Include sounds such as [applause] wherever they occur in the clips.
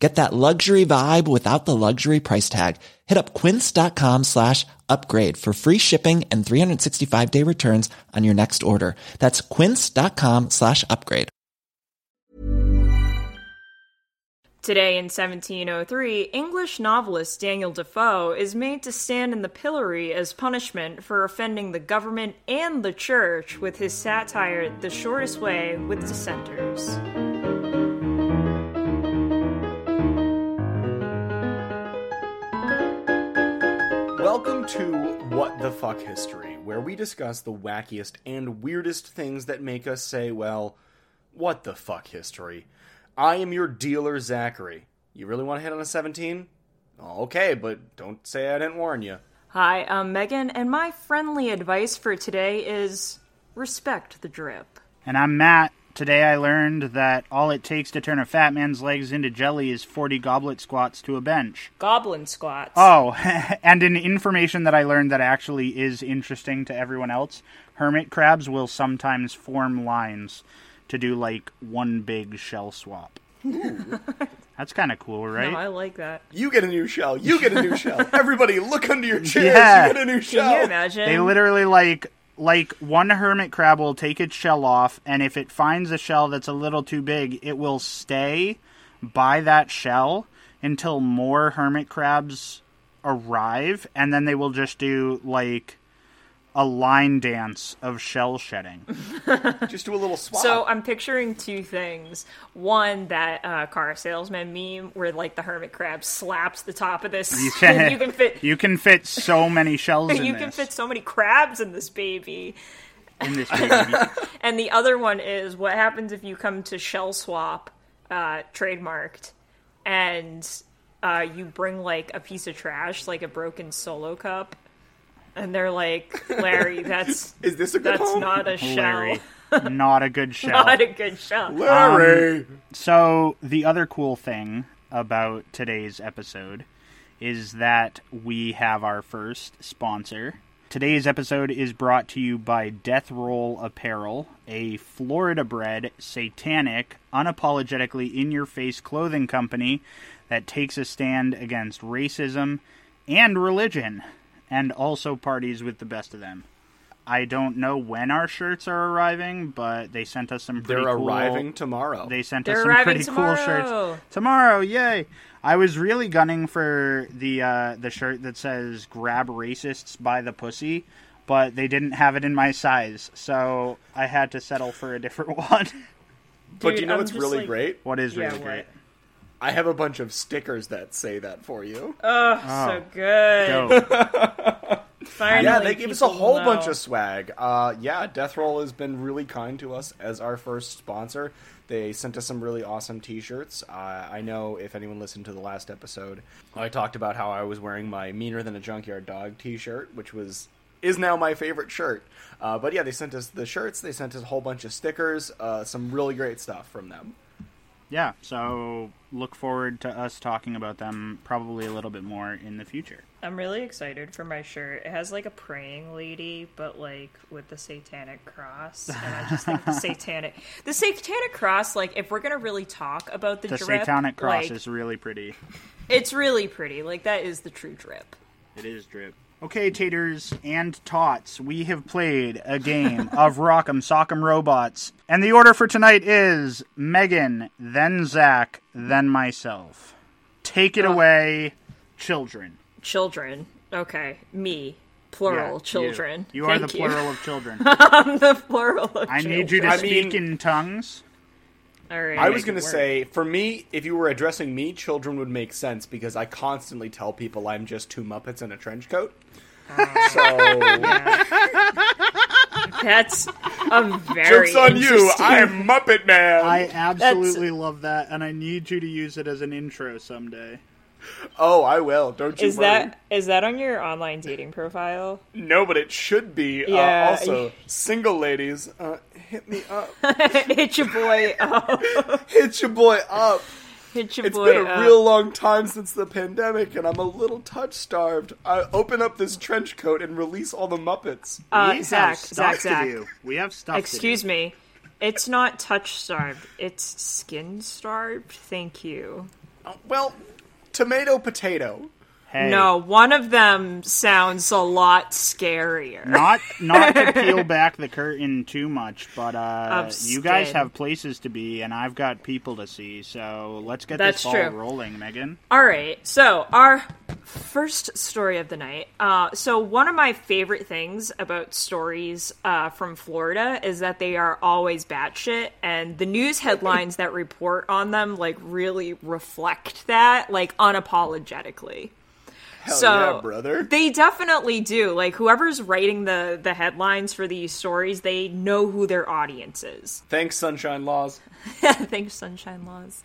Get that luxury vibe without the luxury price tag. Hit up quince.com slash upgrade for free shipping and 365 day returns on your next order. That's quince.com slash upgrade. Today in 1703, English novelist Daniel Defoe is made to stand in the pillory as punishment for offending the government and the church with his satire The Shortest Way with Dissenters. Welcome to What the Fuck History, where we discuss the wackiest and weirdest things that make us say, well, what the fuck history? I am your dealer, Zachary. You really want to hit on a 17? Okay, but don't say I didn't warn you. Hi, I'm Megan, and my friendly advice for today is respect the drip. And I'm Matt. Today I learned that all it takes to turn a fat man's legs into jelly is 40 goblet squats to a bench. Goblin squats. Oh, [laughs] and an information that I learned that actually is interesting to everyone else hermit crabs will sometimes form lines to do like one big shell swap. [laughs] That's kind of cool, right? No, I like that. You get a new shell. You get a new shell. [laughs] Everybody, look under your chairs. Yeah. You get a new Can shell. you imagine? They literally like like one hermit crab will take its shell off and if it finds a shell that's a little too big, it will stay by that shell until more hermit crabs arrive and then they will just do like a line dance of shell shedding. [laughs] Just do a little swap. So I'm picturing two things. One, that uh, car salesman meme where like the hermit crab slaps the top of this. [laughs] You [laughs] can, you can fit. you can fit so many shells in You this, can fit so many crabs in this baby. in this baby. And the other one is what happens if you come to Shell Swap, uh, trademarked, and uh, you bring like a piece of trash, like a broken solo cup, and they're like, Larry, [laughs] that's Is this a good that's home? not a shell, Larry. [laughs] Not a good shell. not a good shell. [laughs] Larry. Um, so, the other cool thing about today's episode is that we have our first sponsor. Today's episode is brought to you by Death Roll Apparel, a Florida bred, satanic, unapologetically in your face clothing company that takes a stand against racism and religion, and also parties with the best of them. I don't know when our shirts are arriving, but they sent us some pretty They're cool arriving tomorrow. they sent They're us some arriving pretty cool shirts tomorrow. Yay! I was really gunning for the uh, the shirt that says "Grab racists by the pussy," but they didn't have it in my size, so I had to settle for a different [laughs] one. but Dude, you know I'm what's really like- great? what is Yeah, really what? great? I have a bunch of stickers that say that for you. Oh, so good. [laughs] Finally, yeah, they gave us a whole know. bunch of swag. Uh, yeah, Death Roll has been really kind to us as our first sponsor. They sent us some really awesome T-shirts. Uh, I know if anyone listened to the last episode, I talked about how I was wearing my "Meaner Than a Junkyard Dog" T-shirt, which was is now my favorite shirt. Uh, but yeah, they sent us the shirts. They sent us a whole bunch of stickers. Uh, some really great stuff from them. Yeah, so look forward to us talking about them probably a little bit more in the future. I'm really excited for my shirt. It has like a praying lady, but like with the satanic cross. And I just think the [laughs] satanic, the satanic cross. Like, if we're gonna really talk about the, The drip, satanic cross like, is really pretty. it's really pretty. Like that is the true drip. It is drip. Okay, taters and tots, we have played a game [laughs] of Rock'em Sock'em Robots, and the order for tonight is Megan, then Zach, then myself. Take it away, children. Children. Okay, me. Plural. Yeah, children. You, You are Thank the you. plural of children. [laughs] I'm the plural of I children. need you to I speak mean- in tongues. All right. I was going going to say, for me, if you were addressing me, children would make sense because I constantly tell people I'm just two Muppets in a trench coat. Ah. so that's a very jokes on you. I'm Muppet Man. I absolutely love that, and I need you to use it as an intro someday. Oh, I will. Don't you Is worry. that is that on your online dating profile? No, but it should be. Yeah. Uh, also, single ladies, uh, hit me up. [laughs] Hit your boy up. [laughs] hit your boy up. Hit your It's boy been a up. real long time since the pandemic, and I'm a little touch starved. I open up this trench coat and release all the Muppets. Uh, we Zach, have Zach, Zach. do. We have stuff. Excuse to me. It's not touch starved. It's skin starved. Thank you. Uh, well, tomato potato. Hey, No, one of them sounds a lot scarier. not not to [laughs] peel back the curtain too much, but uh, you guys have places to be, and I've got people to see. So let's get That's this ball true. rolling, Megan. All right, so our first story of the night. Uh, so one of my favorite things about stories uh, from Florida is that they are always batshit, and the news [laughs] headlines that report on them like really reflect that, like unapologetically. Hell so yeah, brother. They definitely do. Like whoever's writing the the headlines for these stories, they know who their audience is. [laughs] Thanks, Sunshine Laws. Thanks, Sunshine Laws.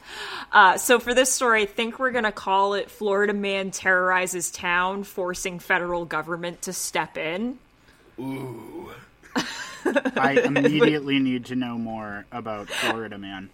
Uh, so for this story, I think we're gonna call it "Florida Man Terrorizes Town, Forcing Federal Government to Step In." Ooh. I [laughs] immediately need to know more about Florida Man.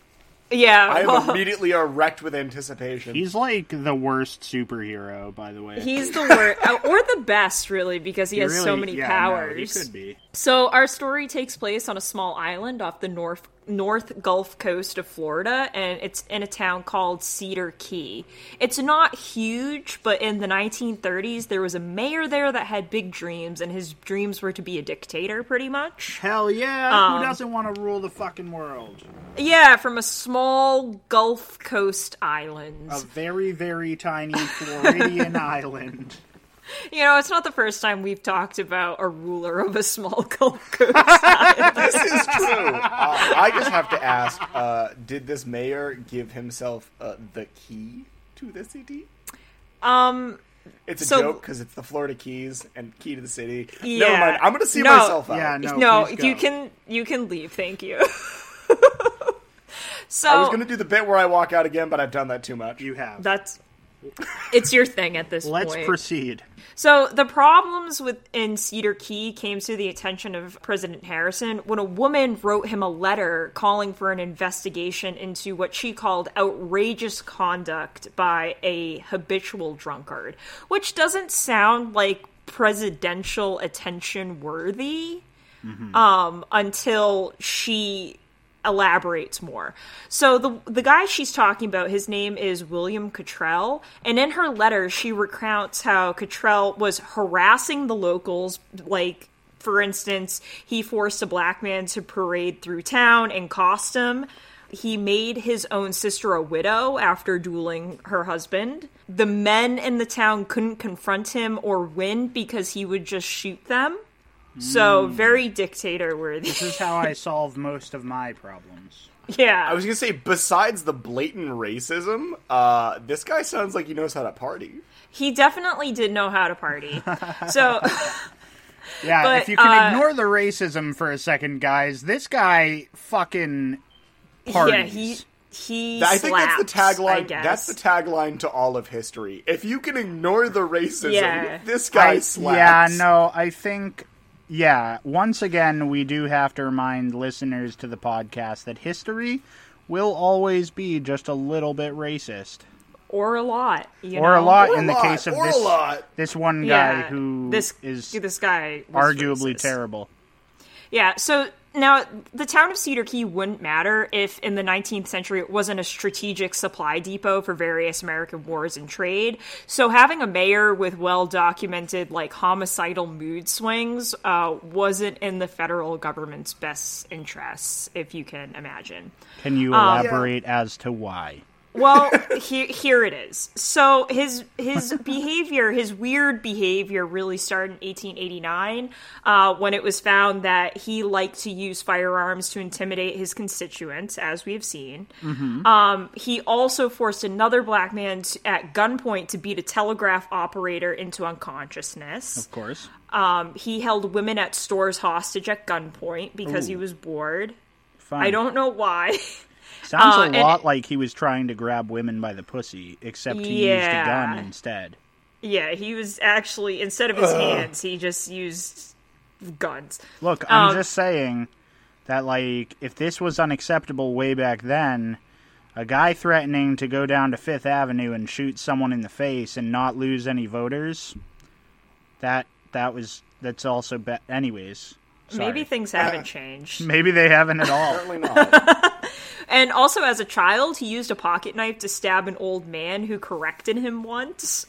Yeah, I am well, [laughs] immediately erect with anticipation. He's like the worst superhero, by the way. he's the worst, uh, or the best, really, because he, He has so many yeah, no, powers. he could be. So our story takes place on a small island off the north North Gulf Coast of Florida, and it's in a town called Cedar Key. It's not huge, but in the 1930s, there was a mayor there that had big dreams, and his dreams were to be a dictator, pretty much. Hell yeah! Um, Who doesn't want to rule the fucking world? Yeah, from a small Gulf Coast island. A very, very tiny Floridian [laughs] island. [laughs] You know, it's not the first time we've talked about a ruler of a small Gulf Coast. [laughs] this is true. Uh, I just have to ask: uh, Did this mayor give himself uh, the key to the city? um, It's a So- joke because it's the Florida Keys and key to the city. Yeah. Never mind. I'm going to see No. myself out. Yeah, no. no, you can you can leave. Thank you. so [laughs] I was going to do the bit where I walk out again, but I've done that too much. You have. that's it's your thing at this point. Let's proceed. So the problems within Cedar Key came to the attention of President Harrison when a woman wrote him a letter calling for an investigation into what she called outrageous conduct by a habitual drunkard, which doesn't sound like presidential attention worthy um, until she elaborates more. So the the guy she's talking about, his name is William Cottrell, and in her letter she recounts how Cottrell was harassing the locals like for instance, he forced a black man to parade through town in costume. He made his own sister a widow after dueling her husband. The men in the town couldn't confront him or win because he would just shoot them. So, very dictator worthy. This is how I [laughs] solve most of my problems. yeah. I was going to say, besides the blatant racism, uh, this guy sounds like he knows how to party. He definitely did know how to party. [laughs] So, [laughs] Yeah, But, if you can uh, ignore the racism for a second, guys, this guy fucking parties. yeah, he he. I think that's the tagline. That's the tagline to all of history. If you can ignore the racism, Yeah. this guy I- slaps. Yeah, no, I think. Yeah, once again, we do have to remind listeners to the podcast that history will always be just a little bit racist, or a lot, you or a lot Or a in the lot, case of this lot. this one guy Yeah, who this is this guy arguably racist. terrible. Yeah, so now the town of Cedar Key wouldn't matter if in the 19th century it wasn't a strategic supply depot for various American wars and trade. So having a mayor with well documented like homicidal mood swings uh, wasn't in the federal government's best interests, if you can imagine. Can you Um, elaborate as to why? Well, here here it is. So his his [laughs] behavior, his weird behavior, really started in 1889 uh, when it was found that he liked to use firearms to intimidate his constituents, as we have seen. Um, he also forced another black man to, at gunpoint to beat a telegraph operator into unconsciousness. Of course. Um, he held women at stores hostage at gunpoint because he was bored. Fine. I don't know why. [laughs] Sounds Uh, a lot like he was trying to grab women by the pussy, except he used a gun instead. Yeah, he was actually instead of his hands, he just used guns. Look, I'm Um, just saying that, like, if this was unacceptable way back then, a guy threatening to go down to Fifth Avenue and shoot someone in the face and not lose any voters, that that was that's also be- anyways. Sorry. Maybe things haven't changed. [laughs] maybe they haven't at all. Certainly not. [laughs] And also, as a child, he used a pocket knife to stab an old man who corrected him once.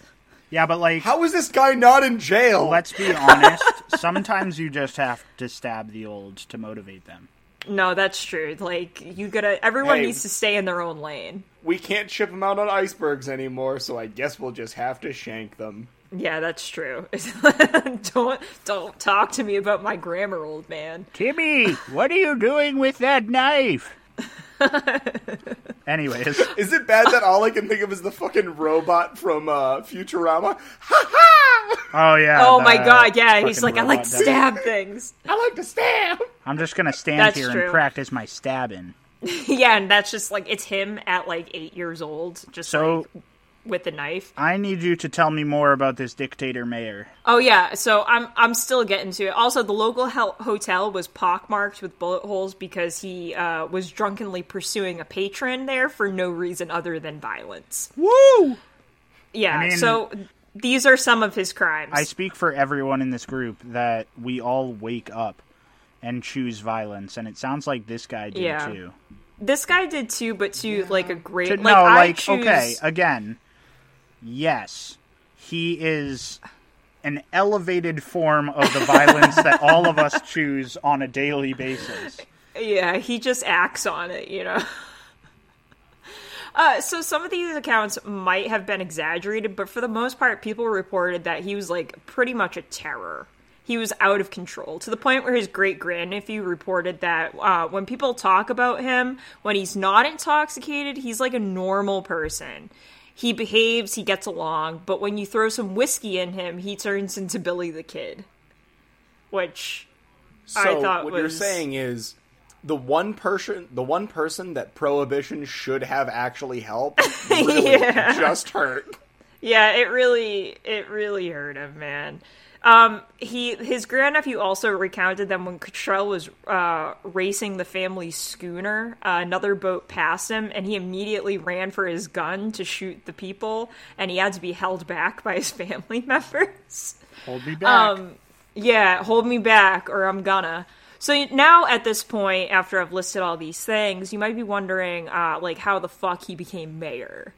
yeah, but like, How is this guy not in jail? let's be honest. [laughs] sometimes you just have to stab the old to motivate them. No, that's true. Like you gotta, everyone Hey. needs to stay in their own lane. we can't ship them out on icebergs anymore, so I guess we'll just have to shank them. Yeah, that's true. [laughs] don't don't talk to me about my grammar, old man. Timmy, what are you doing with that knife? [laughs] Anyways, Is it bad that all I can think of is the fucking robot from uh, Futurama? Ha ha! oh yeah. Oh the my god, yeah, he's like, I like to stab things. I like to stab. I'm just gonna stand That's here true. and practice my stabbing. [laughs] yeah, and that's just like it's him at like eight years old, just So like with the knife. I need you to tell me more about this dictator mayor. Oh yeah, so I'm I'm still getting to it. Also, the local hel- hotel was pockmarked with bullet holes because he uh, was drunkenly pursuing a patron there for no reason other than violence. Woo! Yeah, I mean- so these are some of his crimes. I speak for everyone in this group that we all wake up and choose violence, and it sounds like this guy did Yeah. too. this guy did too, but to like a great To, like no, like choose, okay, again, yes, he is an elevated form of the violence that all of us choose on a daily basis. Yeah, he just acts on it, you know. Uh, so some of these accounts might have been exaggerated, but for the most part, people reported that he was like pretty much a terror. He was out of control to the point where his great grandnephew reported that uh, when people talk about him, when he's not intoxicated, he's like a normal person. He behaves, he gets along, but when you throw some whiskey in him, he turns into Billy the Kid. Which So I thought what you're saying is the one person, the one person that prohibition should have actually helped, [laughs] Yeah. just hurt. Yeah, it really it really hurt him, man. Um, he his grandnephew also recounted that when Cottrell was uh, racing the family schooner, uh, another boat passed him, and he immediately ran for his gun to shoot the people, and he had to be held back by his [laughs] family members. Hold me back. Um, yeah, hold me back, or I'm gonna. So now, at this point, after I've listed all these things, you might be wondering, uh, like, how the fuck he became mayor,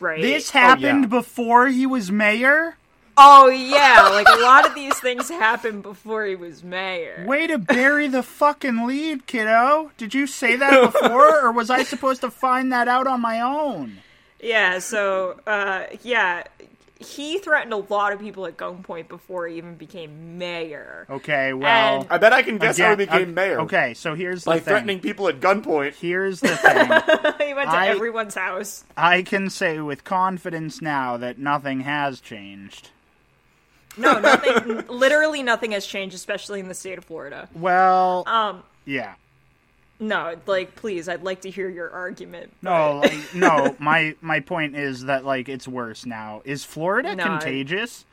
right? this happened yeah. before he was mayor. Oh yeah, like a lot of these things happened before he was mayor. Way to bury the fucking lead, kiddo. Did you say that before, or was I supposed to find that out on my own? Yeah, so uh, yeah, he threatened a lot of people at gunpoint before he even became mayor. Okay, well, And- I bet I can guess how he became uh, mayor. Okay, so here's the by thing. threatening people at gunpoint. Here's the thing. [laughs] he went to I- everyone's house. I can say with confidence now that nothing has changed. No, nothing. literally nothing has changed, especially in the state of Florida. Well, Um, yeah. no, like, please, I'd like to hear your argument. No, like, no. My my point is that like it's worse now. Is Florida No, I- contagious?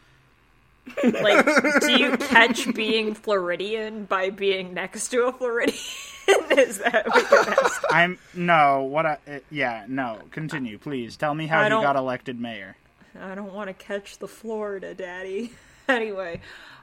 Like, do you catch being Floridian by being next to a Floridian? [laughs] Is that what you're asking? I'm no. What? I, uh, yeah, no. Continue, please. Tell me how I he got elected mayor. I don't want to catch the Florida, Daddy. [laughs] anyway,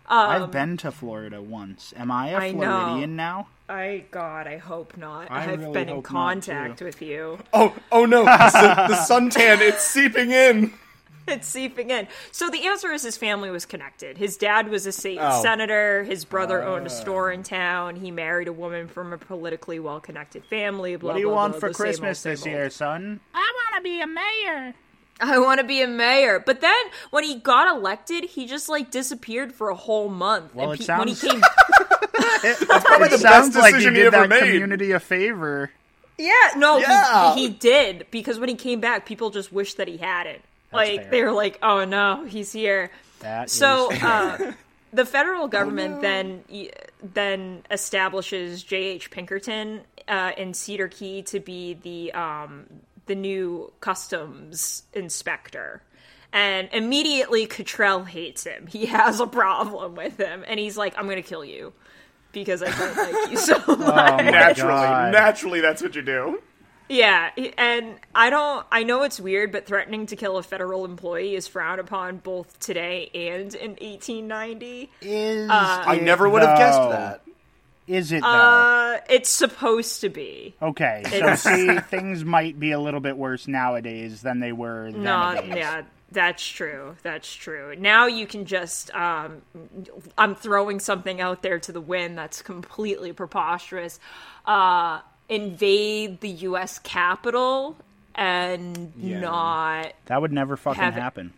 um, I've been to Florida once. Am I a I know. Floridian now? I God, I hope not. I have really been in contact with you. Oh, oh no! [laughs] the, the suntan, it's seeping in. [laughs] It's seeping in. So the answer is his family was connected. His dad was a state Oh. senator. His brother owned a store in town. He married a woman from a politically well-connected family. Blah, What do you blah, want blah, for Christmas this same year, son? I want to be a mayor. I want to be a mayor. But then when he got elected, he just like disappeared for a whole month. Well, and it pe- when he sounds- came, [laughs] Probably It the sounds best like he decision he did ever that made. community a favor. yeah, no, Yeah. He, he did because when he came back, people just wished that he hadn't. like fair. they were like, "Oh no, he's here." That So, uh, the federal government then then establishes J.H. Pinkerton uh, in Cedar Key to be the um, the new customs inspector. And immediately Cottrell hates him. He [laughs] has a problem with him, and he's like, "I'm going to kill you because I don't like you so [laughs] much." Oh naturally, God. naturally, that's what you do. Yeah, and I don't. I know it's weird, but threatening to kill a federal employee is frowned upon both today and in 1890. Is uh, I never would have guessed that. Is it though? Uh, it's supposed to be. okay, so see, [laughs] things might be a little bit worse nowadays than they were then. No, yeah, that's true. That's true. Now you can just. Um, I'm throwing something out there to the wind that's completely preposterous. Uh, invade the U.S. Capitol and not That would never fucking Have it- happen.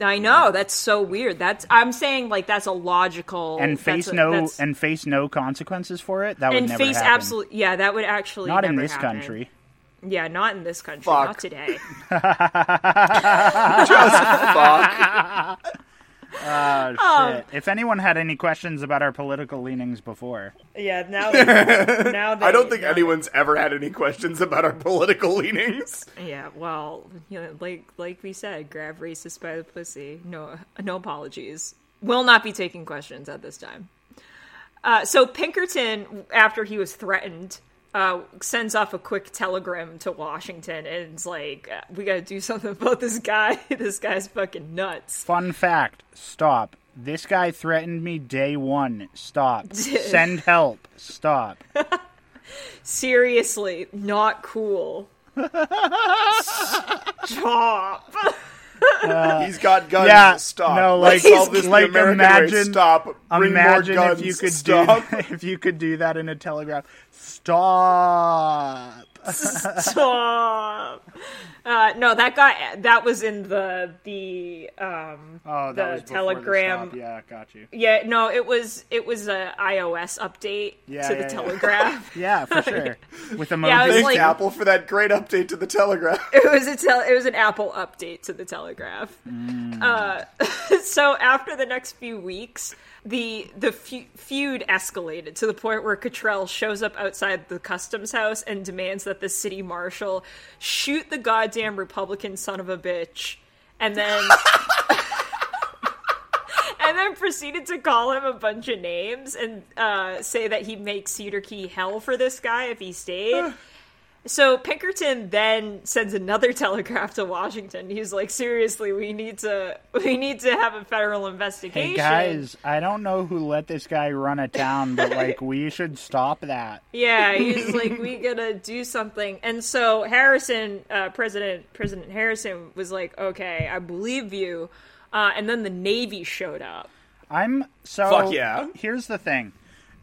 I know that's so weird. That's I'm saying like that's a logical And face a- no and face no consequences for it. That would and never face happen. absolutely yeah that would actually Not in this happen. country. Yeah, not in this country. Fuck. Not today. [laughs] [laughs] Just Fuck. Oh shit! Um, if anyone had any questions about our political leanings before, yeah, now they, [laughs] now they, I don't think now they- anyone's ever had any questions about our political leanings. Yeah, well, you know, like like we said, grab racist by the pussy. No, no apologies. Will not be taking questions at this time. Uh, so Pinkerton, after he was threatened, uh, sends off a quick telegram to Washington and is like, "Uh, "We got to do something about this guy. [laughs] this guy's fucking nuts." fun fact: stop. This guy threatened me day one. Stop. [laughs] Send help. Stop. [laughs] Seriously, not cool. Stop. Uh, He's got guns. yeah, stop. no, Let's like- solve this the like American way. Stop. Bring Imagine more guns. if you could stop. do [laughs] if you could do that in a telegraph. Stop. [laughs] Stop. Uh, no, that guy. That was in the the um Oh, the telegram. stop. Yeah, got you. Yeah, no, it was it was a iOS update Yeah, to yeah, the yeah. Telegraph. [laughs] Yeah, for sure. [laughs] With emojis. Yeah, Thanks, like- Apple, for that great update to the Telegraph. [laughs] it was a tel- it was an Apple update to the Telegraph. Mm. Uh, so after the next few weeks, the the feud escalated to the point where Cottrell shows up outside the customs house and demands that the city marshal shoot the goddamn Republican son of a bitch, and then. [laughs] And then proceeded to call him a bunch of names and uh, say that he'd make Cedar Key hell for this guy if he stayed. So Pinkerton then sends another [laughs] telegraph to Washington. He's like, "Seriously, we need to [laughs] we need to have a federal investigation." Hey guys, I don't know who let this guy run a town, but like [laughs] we should stop that. Yeah, he's like, "We gotta do something." And so Harrison, uh, President President Harrison, was like, "Okay, I believe you." Uh, and then the Navy showed up. I'm so Fuck yeah. Here's the thing.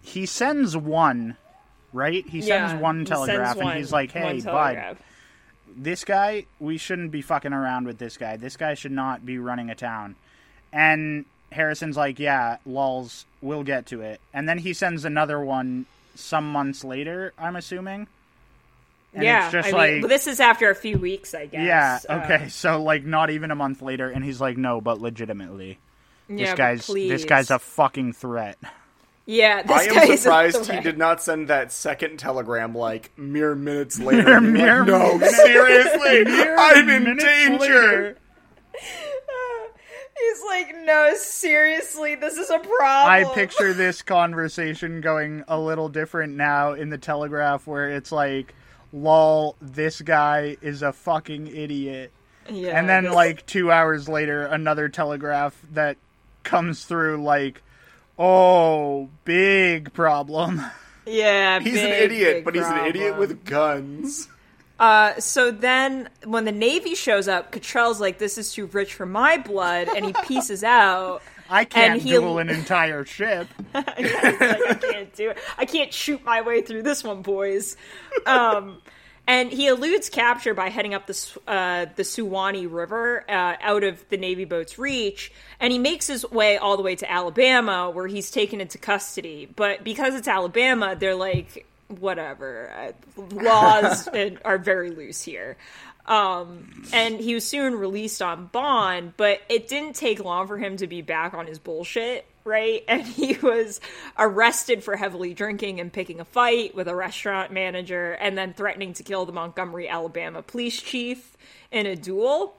He sends one, right? He sends Yeah, one telegraph sends and one- he's like, "Hey, bud, this guy, we shouldn't be fucking around with this guy. This guy should not be running a town." And Harrison's like, "Yeah, lols, we'll get to it." And then he sends another one some months later, I'm assuming. And yeah, it's just I like mean, this is after a few weeks, I guess. Yeah, Uh, okay. So like not even a month later and he's like, "No, but legitimately. This yeah, but guy's this guy's a fucking threat." [laughs] yeah. This I am surprised he did not send that second telegram like mere minutes [laughs] later. Being mere like, no, minutes- seriously, mere I'm in danger. later. [laughs] He's like, no, seriously, this is a problem. I picture this conversation going a little different now in the Telegraph, where it's like, "Lol, this guy is a fucking idiot," Yeah, and then like two hours later, another Telegraph that comes through like, "Oh, big problem." yeah, [laughs] He's an idiot, big but he's an idiot with guns. Uh, so then, when the Navy shows up, Cottrell's like, "This is too rich for my blood," and he [laughs] pieces out. I can't he- duel an entire ship. [laughs] Yeah, he's like, I can't do it. I can't shoot my way through this one, boys. Um, and he eludes capture by heading up the uh, the Suwannee River uh, out of the Navy boat's reach, and he makes his way all the way to Alabama, where he's taken into custody. But because it's Alabama, they're like, whatever. Uh, laws [laughs] are very loose here. Um, and he was soon released on bond, but it didn't take long for him to be back on his bullshit. Right? [laughs] And he was arrested for heavily drinking and picking a fight with a restaurant manager and then threatening to kill the Montgomery, Alabama police chief in a duel.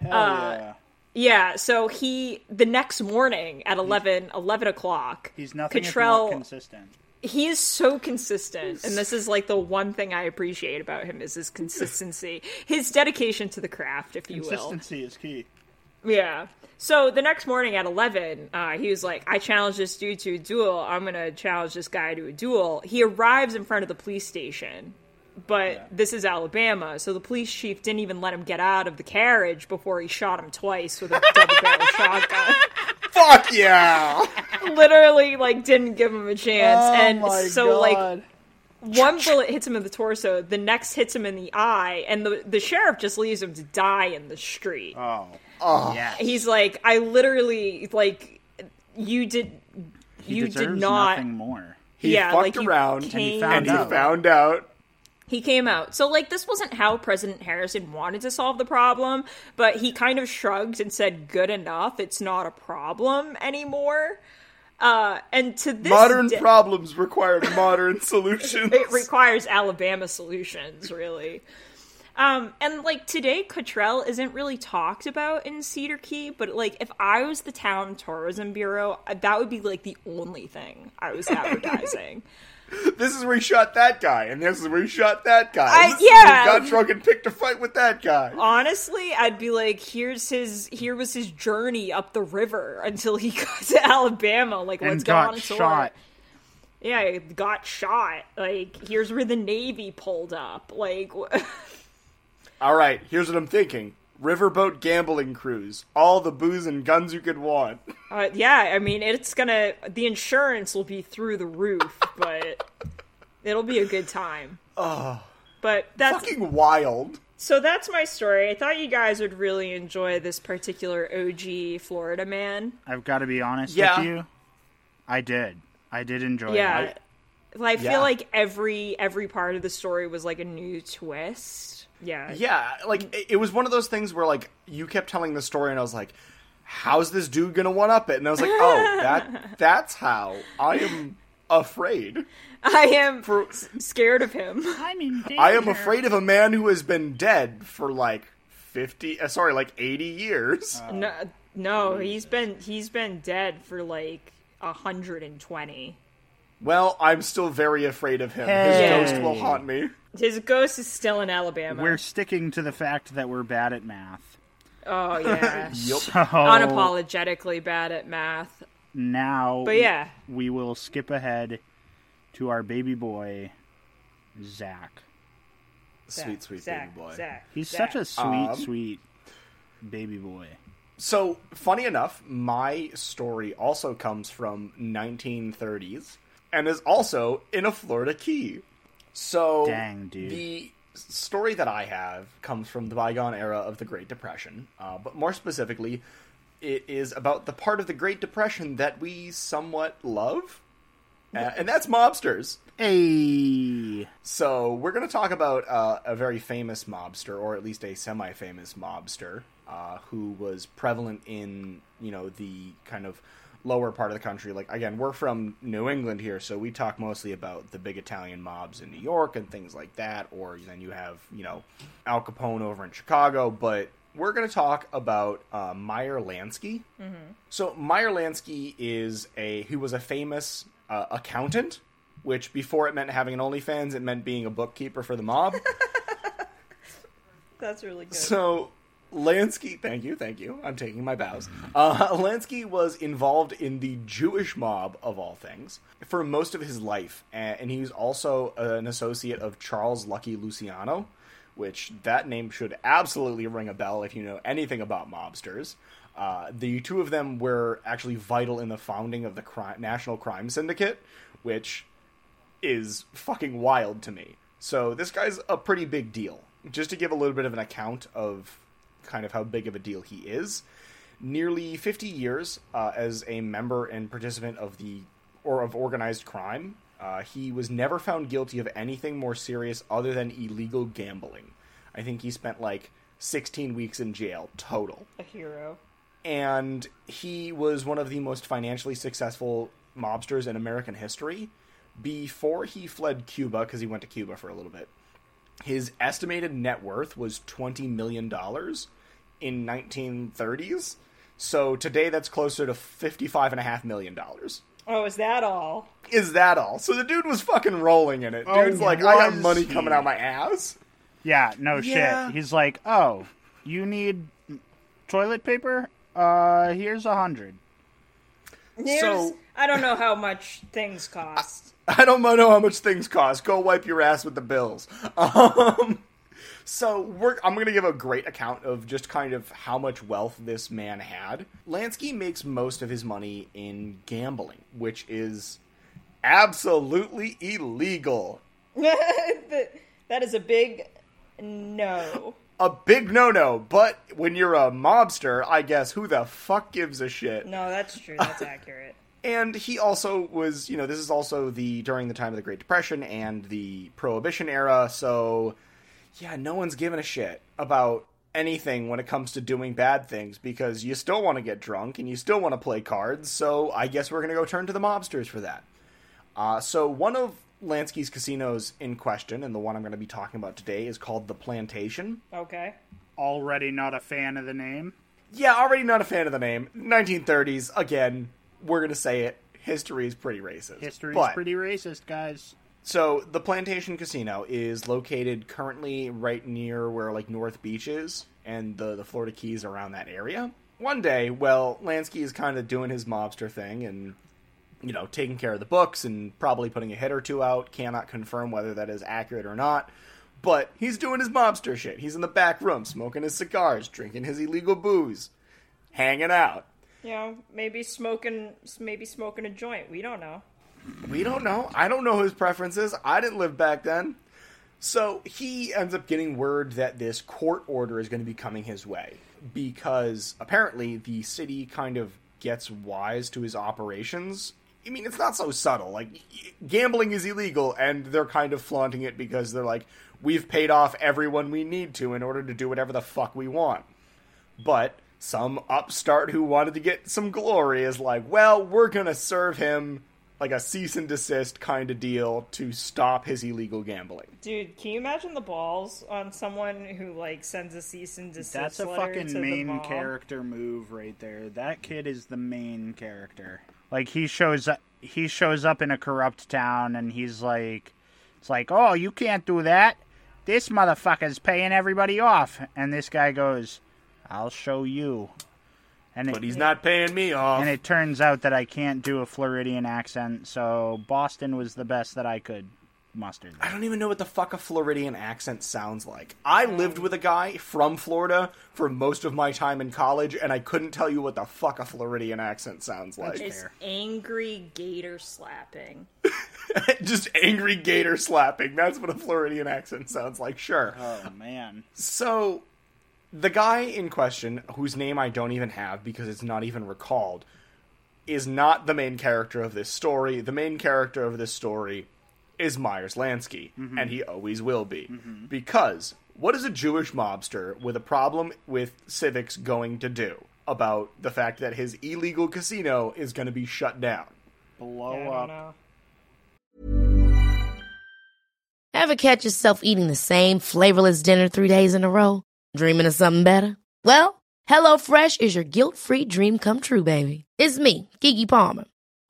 Hell Uh, yeah. Yeah, so he the next morning at 11, 11 o'clock. He's nothing Cottrell, not consistent. he is so consistent, and this is like the one thing I appreciate about him is his consistency, his dedication to the craft, if you will. Consistency is key. Yeah. So the next morning at 11, uh, he was like, I challenged this dude to a duel. I'm going to challenge this guy to a duel. He arrives in front of the police station, but this is Alabama. So the police chief didn't even let him get out of the carriage before he shot him twice with a [laughs] double barrel shotgun. Fuck yeah! Literally, like, didn't give him a chance. Oh and so, like, one bullet hits him in the torso, the next hits him in the eye, and the, the sheriff just leaves him to die in the street. Oh. Oh. Yes. he's like i literally like you did He you did not nothing more. He yeah fucked like you around and he found and he out. found out. he came out so like this wasn't how president harrison wanted to solve the problem but he kind of shrugged and said good enough it's not a problem anymore uh and to this Modern day- problems require modern [laughs] solutions. it requires Alabama solutions, really. Um, and like today, Cottrell isn't really talked about in Cedar Key, but like if I was the town tourism bureau, uh, that would be like the only thing I was advertising. [laughs] this is where he shot that guy, and this is where he shot that guy. I- and this is where yeah. he got drunk and picked a fight with that guy. Honestly, I'd be like, here's his, here was his journey up the river until he [laughs] got to Alabama. Like, And let's go got on a tour. shot. Yeah, he got shot. Like, here's where the Navy pulled up. Like. [laughs] All right, here's what I'm thinking: riverboat gambling cruise, all the booze and guns you could want. [laughs] Uh, yeah, I mean, it's gonna. The insurance will be through the roof, but it'll be a good time. Oh, But that's fucking wild. so. That's my story. I thought you guys would really enjoy this particular OG Florida man. I've got to be honest Yeah. with you. I did. I did enjoy Yeah, it. I Yeah. feel like every every part of the story was like a new twist. Yeah, Yeah, like it, it was one of those things where like you kept telling the story, and I was like, "How's this dude gonna one up it?" And I was like, "Oh, that [laughs] that's how I am afraid. I am For s- scared of him. [laughs] I'm in danger. I am afraid of a man who has been dead for like fifty, uh, sorry, like eighty years." No, no, he's been he's been dead for like hundred and twenty. Well, I'm still very afraid of him. Hey. His ghost will haunt me. His ghost is still in Alabama. We're sticking to the fact that we're bad at math. oh [laughs] yeah. Yup. So unapologetically bad at math. now But yeah, we will skip ahead to our baby boy, Zach. Sweet, sweet Zach, baby boy. Zach, He's Zach. such a sweet, Um, sweet baby boy. So, funny enough, my story also comes from 1930s and is also in a Florida key. So, Dang, dude. the story that I have comes from the bygone era of the Great Depression, uh, but more specifically, it is about the part of the Great Depression that we somewhat love, uh, and that's mobsters. Hey, So we're going to talk about uh, a very famous mobster, or at least a semi-famous mobster, uh, who was prevalent in you know the kind of lower part of the country. Like again, we're from New England here, so we talk mostly about the big Italian mobs in New York and things like that. Or then you have you know Al Capone over in Chicago, but we're going to talk about uh, Meyer Lansky. So Meyer Lansky is a he was a famous uh, accountant, which before it meant having an OnlyFans, it meant being a bookkeeper for the mob. [laughs] That's really good. so Lansky, thank you, thank you. I'm taking my bows. [laughs] Uh, Lansky was involved in the Jewish mob of all things for most of his life, and, he was also an associate of Charles Lucky Luciano, which that name should absolutely ring a bell if you know anything about mobsters. Uh, the two of them were actually vital in the founding of the cri- National Crime Syndicate, which is fucking wild to me. So this guy's a pretty big deal. Just to give a little bit of an account of kind of how big of a deal he is, nearly 50 years uh, as a member and participant of the or of organized crime. Uh, he was never found guilty of anything more serious other than illegal gambling. I think he spent like 16 weeks in jail total. a hero. and he was one of the most financially successful mobsters in American history before he fled Cuba because he went to Cuba for a little bit. His estimated net worth was twenty million dollars in 1930s. So today that's closer to fifty-five and a half million dollars. Oh, is that all? Is that all? So the dude was fucking rolling in it. Oh, Dude's like, I got money he? coming out my ass. Yeah, no Yeah. shit. He's like, oh, you need toilet paper? Uh, here's a hundred. So- I don't know how much things cost. I don't know how much things cost. Go wipe your ass with the bills. [laughs] Um, so we're, I'm going to give a great account of just kind of how much wealth this man had. Lansky makes most of his money in gambling, which is absolutely illegal. [laughs] that is a big no. A big no-no. But when you're a mobster, I guess who the fuck gives a shit? No, that's true. That's [laughs] accurate. and he also was you know this is also the during the time of the great depression and the prohibition era so yeah no one's giving a shit about anything when it comes to doing bad things because you still want to get drunk and you still want to play cards so i guess we're going to go turn to the mobsters for that uh, so one of lansky's casinos in question and the one i'm going to be talking about today is called the plantation Okay. Already not a fan of the name. yeah already not a fan of the name 1930s again we're going to say it history is pretty racist History's But- pretty racist, guys. So the Plantation Casino is located currently right near where like North Beach is and the the Florida Keys around that area. One day, well, Lansky is kind of doing his mobster thing and you know, taking care of the books and probably putting a hit or two out. Cannot confirm whether that is accurate or not. But he's doing his mobster shit. He's in the back room smoking his cigars, drinking his illegal booze, hanging out. You know, maybe smoking, maybe smoking a joint. We don't know. We don't know. I don't know his preferences. I didn't live back then. So he ends up getting word that this court order is going to be coming his way because apparently the city kind of gets wise to his operations. I mean, it's not so subtle. Like, gambling is illegal, and they're kind of flaunting it because they're like, we've paid off everyone we need to in order to do whatever the fuck we want. But some upstart who wanted to get some glory is like, well, we're going to serve him like a cease and desist kind of deal to stop his illegal gambling. Dude, can you imagine the balls on someone who like sends a cease and desist That's a letter fucking the main character move right there. That kid is the main character. Like he shows up he shows up in a corrupt town and he's like it's like, "Oh, you can't do that. This motherfucker's paying everybody off." And this guy goes, "I'll show you." And But it, he's not paying me off. and it turns out that I can't do a Floridian accent, so Boston was the best that I could muster. I don't even know what the fuck a Floridian accent sounds like. I lived with a guy from Florida for most of my time in college, and I couldn't tell you what the fuck a Floridian accent sounds like. It's Fair. angry gator slapping. [laughs] Just angry gator slapping. That's what a Floridian accent sounds like, sure. Oh man. So, the guy in question, whose name I don't even have because it's not even recalled, is not the main character of this story. The main character of this story is Myers Lansky, mm-hmm. and he always will be. Mm-hmm. Because what is a Jewish mobster with a problem with civics going to do about the fact that his illegal casino is going to be shut down? Blow Yeah, up. Ever catch yourself eating the same flavorless dinner three days in a row? Dreaming of something better? Well, HelloFresh is your guilt-free dream come true, baby. It's me, Keke Palmer.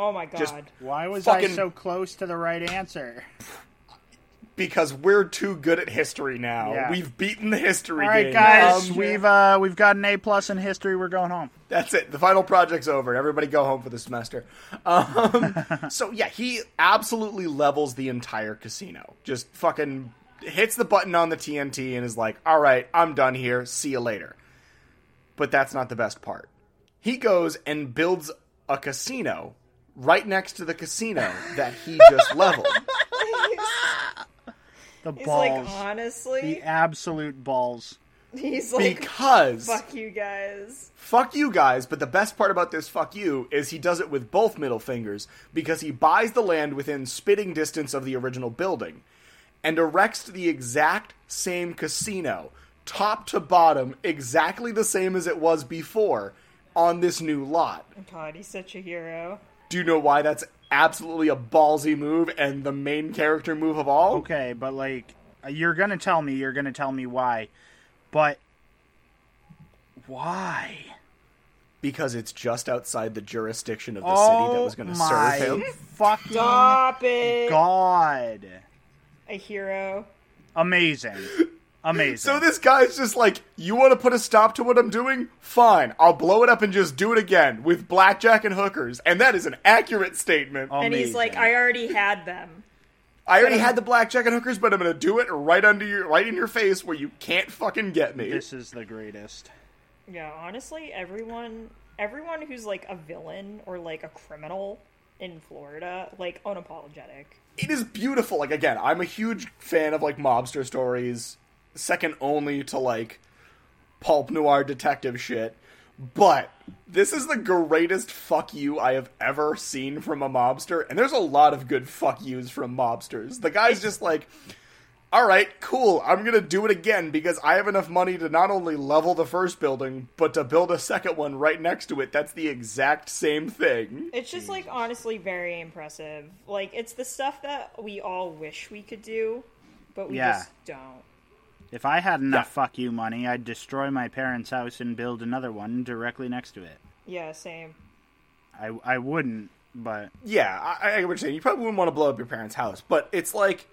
Oh my god. Just- Why was I so close to the right answer? because we're too good at history now. Yeah. We've beaten the history All right, game. guys, Um, we've uh, we've got an A plus in history. We're going home. That's it. The final project's over. Everybody go home for the semester. Um, [laughs] so yeah, he absolutely levels the entire casino. Just fucking hits the button on the TNT and is like, "All right, I'm done here. See you later." But that's not the best part. He goes and builds a casino right next to the casino [laughs] that he just leveled. The He's balls, like, honestly, the absolute balls. he's like, Because fuck you guys. fuck you guys, but the best part about this fuck you is he does it with both middle fingers because he buys the land within spitting distance of the original building and erects the exact same casino, top to bottom, exactly the same as it was before on this new lot. God, he's such a hero. Do you know why that's absolutely a ballsy move and the main character move of all? Okay, but like, you're gonna tell me, you're gonna tell me why, but why? Because it's just outside the jurisdiction of the oh city that was going to oh my serve him. Fucking Stop it. god! A hero. Amazing, amazing. So this guy's just like, you want to put a stop to what I'm doing? Fine, I'll blow it up and just do it again with blackjack and hookers, and that is an accurate statement. And he's like, I already had them. I already had the blackjack and hookers, but I'm gonna do it right under your, right in your face where you can't fucking get me. This is the greatest. Yeah, honestly, everyone everyone who's like a villain or like a criminal in Florida, like unapologetic. It is beautiful. Like again, I'm a huge fan of like mobster stories, second only to like pulp noir detective shit. But this is the greatest fuck you I have ever seen from a mobster, and there's a lot of good fuck yous from mobsters. The guy's just like, all right, cool, I'm gonna do it again because I have enough money to not only level the first building, but to build a second one right next to it. That's the exact same thing. It's just like honestly very impressive. Like it's the stuff that we all wish we could do, but we Yeah. just don't. If I had enough Yeah. fuck you money, I'd destroy my parents' house and build another one directly next to it. Yeah, same. I I wouldn't, but Yeah, I, I get saying. You probably wouldn't want to blow up your parents' house, but it's like,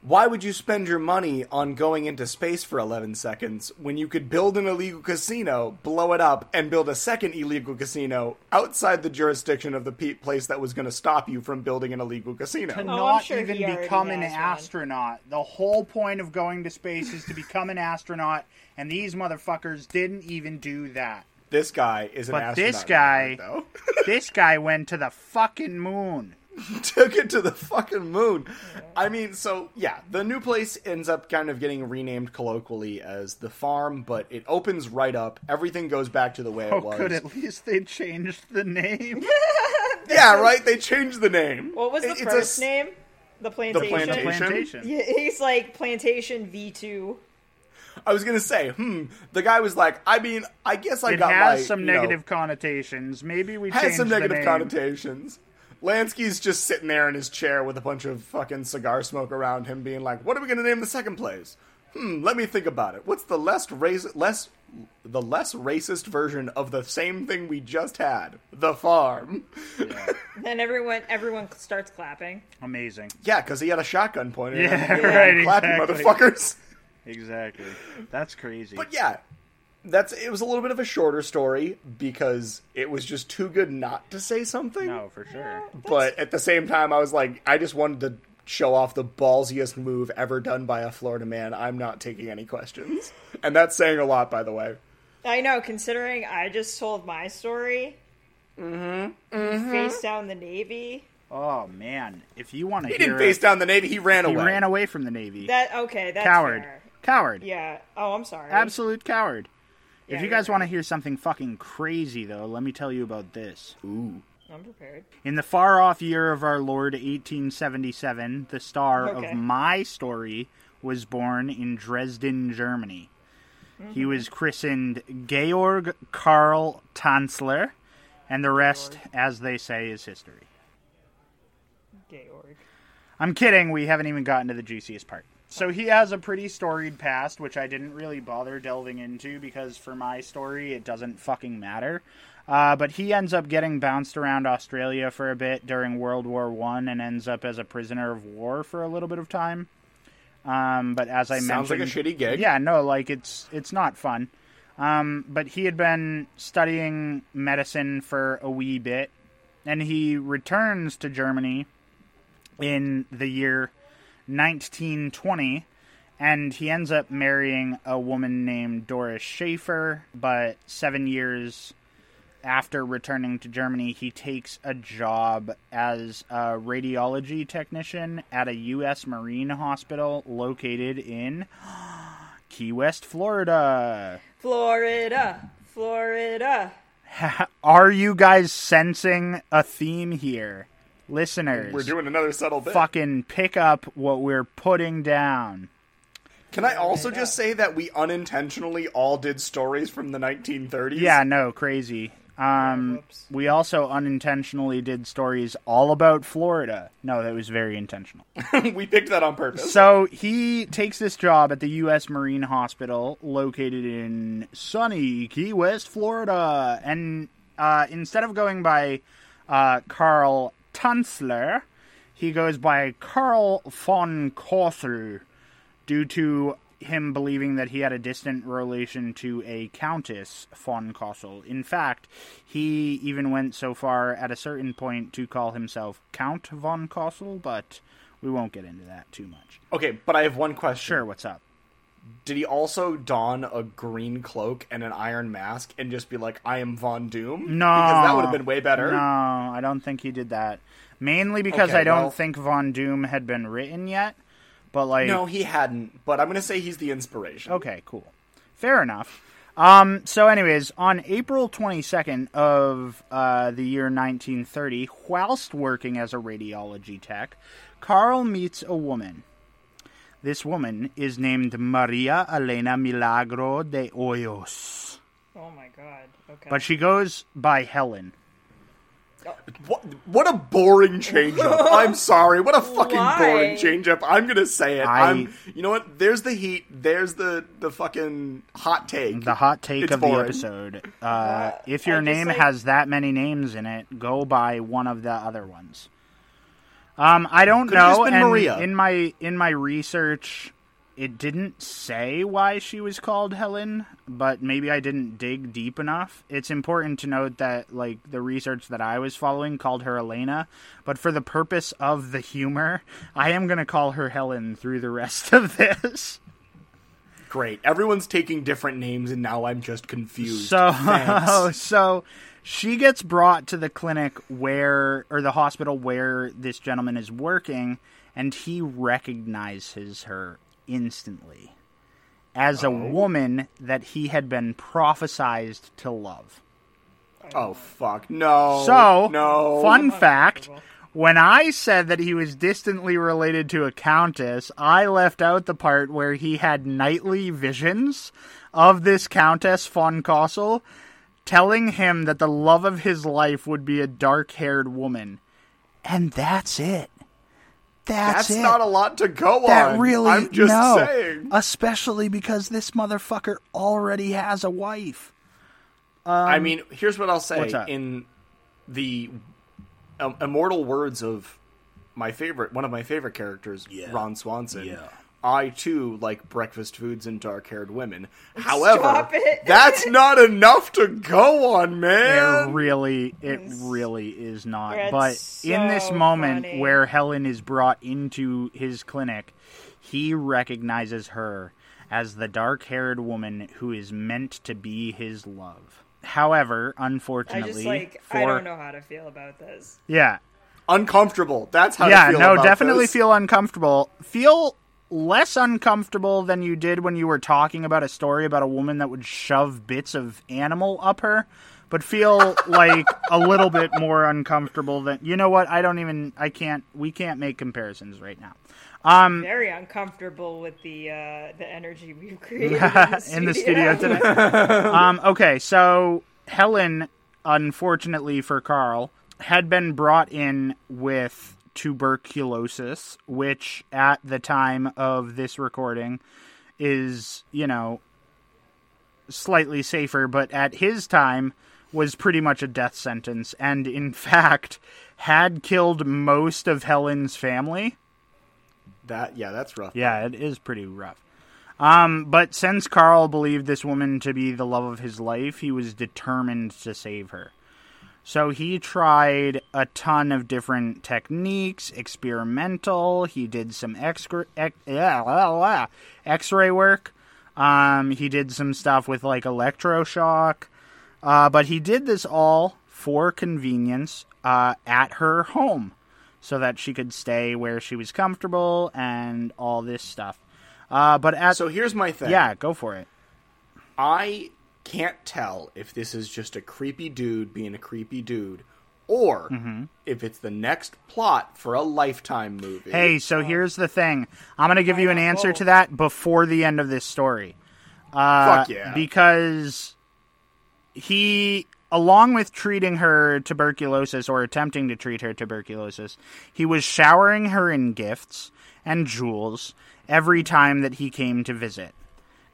why would you spend your money on going into space for 11 seconds when you could build an illegal casino, blow it up, and build a second illegal casino outside the jurisdiction of the pe- place that was going to stop you from building an illegal casino? to oh, I'm not sure even become an has one. astronaut. The whole point of going to space is to become an astronaut, and these motherfuckers didn't even do that. This guy is an But astronaut. this guy- though. [laughs] this guy went to the fucking moon. [laughs] took it to the fucking moon. I mean, so yeah, the new place ends up kind of getting renamed colloquially as the farm, but it opens right up. Everything goes back to the way Oh, it was. good. At least they changed the name. [laughs] Yeah, right. They changed the name. What was the It- it's a first s- name? The plantation. plantation. Plantation. Yeah, he's like plantation V two. I was gonna say, hmm. The guy was like, I mean, I guess I It got has my, some you know, negative connotations. Maybe we has change some the negative name. connotations. Lansky's just sitting there in his chair with a bunch of fucking cigar smoke around him, being like, "What are we gonna name the second place? Hmm. Let me think about it. What's the less race, less, the less racist version of the same thing we just had? The farm. Then [laughs] everyone everyone starts clapping. Amazing. Yeah, because he had a shotgun pointed. Yeah, at him. right, Clapping exactly. motherfuckers. Exactly. That's crazy. But yeah, that's it was a little bit of a shorter story because it was just too good not to say something. no, for sure. But at the same time, I was like, I just wanted to show off the ballsiest move ever done by a Florida man. I'm not taking any questions, [laughs] and that's saying a lot, by the way. I know, considering I just told my story. Mm-hmm. Face down the Navy. Oh man, if you want to He hear, didn't face down the Navy. He ran he away. He ran away from the Navy. That okay, that's coward, fair. coward, Yeah. Oh, I'm sorry. absolute coward. Yeah, if you guys want to hear something fucking crazy, though, let me tell you about this. Ooh. I'm prepared. In the far off year of our Lord 1877, the star Okay. of my story was born in Dresden, Germany. He Mm-hmm. was christened Georg Karl Tanzler, and the rest, as they say, is history. Georg. I'm kidding, we haven't even gotten to the juiciest part. So he has a pretty storied past, which I didn't really bother delving into because for my story, it doesn't fucking matter. Uh, but he ends up getting bounced around Australia for a bit during World War One and ends up as a prisoner of war for a little bit of time. Um, but as I Sounds like mentioned, a shitty gig. yeah, no, like it's it's not fun. Um, but he had been studying medicine for a wee bit, and he returns to Germany in the year 1920, and he ends up marrying a woman named Doris Schaefer. But seven years after returning to Germany, he takes a job as a radiology technician at a U.S. Marine hospital located in [gasps] Key West, Florida. Florida, Florida. [laughs] Are you guys sensing a theme here? Listeners, We're doing another subtle bit. fucking pick up what we're putting down. Can I also just say that we unintentionally all did stories from the 1930s? Yeah, no, crazy. Um, whoops. we also unintentionally did stories all about Florida. No, that was very intentional. [laughs] we picked that on purpose. So he takes this job at the U.S. Marine Hospital located in sunny Key West, Florida. And uh, instead of going by uh, Carl Tanzler, he goes by Carl von Cosel due to him believing that he had a distant relation to a Countess von Cosel. In fact, he even went so far at a certain point to call himself Count von Cosel, but we won't get into that too much. Okay, but I have one question. Sure, what's up? Did he also don a green cloak and an iron mask and just be like, I am Von Doom? No. Because that would have been way better. No, I don't think he did that. Mainly because Okay, I don't well- think Von Doom had been written yet. But like No, he hadn't, but I'm going to say he's the inspiration. Okay, cool. Fair enough. Um, so, anyways, on April 22nd of uh, the year 1930, whilst working as a radiology tech, Carl meets a woman. This woman is named Maria Elena Milagro de Hoyos, Oh my god. Okay. but she goes by Helen. What, what a boring change up. [laughs] I'm sorry. What a fucking Why? boring change up. I'm going to say it. I- I'm, you know what? There's the heat. There's the, the fucking hot take. The hot take It's of the boring. episode. Uh, if your I name like- has that many names in it, go by one of the other ones. Um, I don't Could've know. been and Maria. in my in my research, it didn't say why she was called Helen, but maybe I didn't dig deep enough. It's important to note that like the research that I was following called her Elena, but for the purpose of the humor, I am going to call her Helen through the rest of this. Great. Everyone's taking different names, and now I'm just confused. So, Thanks. [laughs] so she gets brought to the clinic where, or the hospital where this gentleman is working, and he recognizes her instantly as a oh. woman that he had been prophesized to love. Oh, fuck. No. So, no. fun fact. When I said that he was distantly related to a countess, I left out the part where he had nightly visions of this Countess von Cosel telling him that the love of his life would be a dark haired woman. And that's it. That's, That's it. not a lot to go on. that on. really I'm just no. saying. Especially because this motherfucker already has a wife. I mean, here's what I'll say. Um, what's that? In the um, immortal words of my favorite, one of my favorite characters, Ron Swanson. I too like breakfast foods and dark-haired women. However, [laughs] that's not enough to go on, man. It man. really, it really is not. That's but in this moment funny. where Helen is brought into his clinic, he recognizes her as the dark-haired woman who is meant to be his love. However, unfortunately, I unfortunately, just like for I don't know how to feel about this. yeah, Uncomfortable. That's how. yeah, to feel no, about definitely this. feel uncomfortable. Feel less uncomfortable than you did when you were talking about a story about a woman that would shove bits of animal up her, but feel [laughs] like a little bit more uncomfortable than you know what? I don't even I can't we can't make comparisons right now. Um Very uncomfortable with the uh, the energy we've [laughs] created in the studio, in the studio today. [laughs] um, okay, so Helen, unfortunately for Carl, had been brought in with tuberculosis, which at the time of this recording is, you know, slightly safer, but at his time was pretty much a death sentence, and in [laughs] fact had killed most of Helen's family. That yeah, that's rough. Yeah, it is pretty rough. Um, but since Carl believed this woman to be the love of his life, he was determined to save her. So he tried a ton of different techniques, experimental. He did some X-ray, X, yeah, blah, blah, X-ray work. Um, he did some stuff with like electroshock. Uh, but he did this all for convenience uh, at her home so that she could stay where she was comfortable and all this stuff. Uh, but at So here's my thing. yeah, go for it. I can't tell if this is just a creepy dude being a creepy dude, or Mm-hmm. if it's the next plot for a lifetime movie. Hey, so here's the thing. I'm going to give you an answer to that before the end of this story. Uh, Fuck yeah. Because he, along with treating her tuberculosis or attempting to treat her tuberculosis, he was showering her in gifts and jewels every time that he came to visit.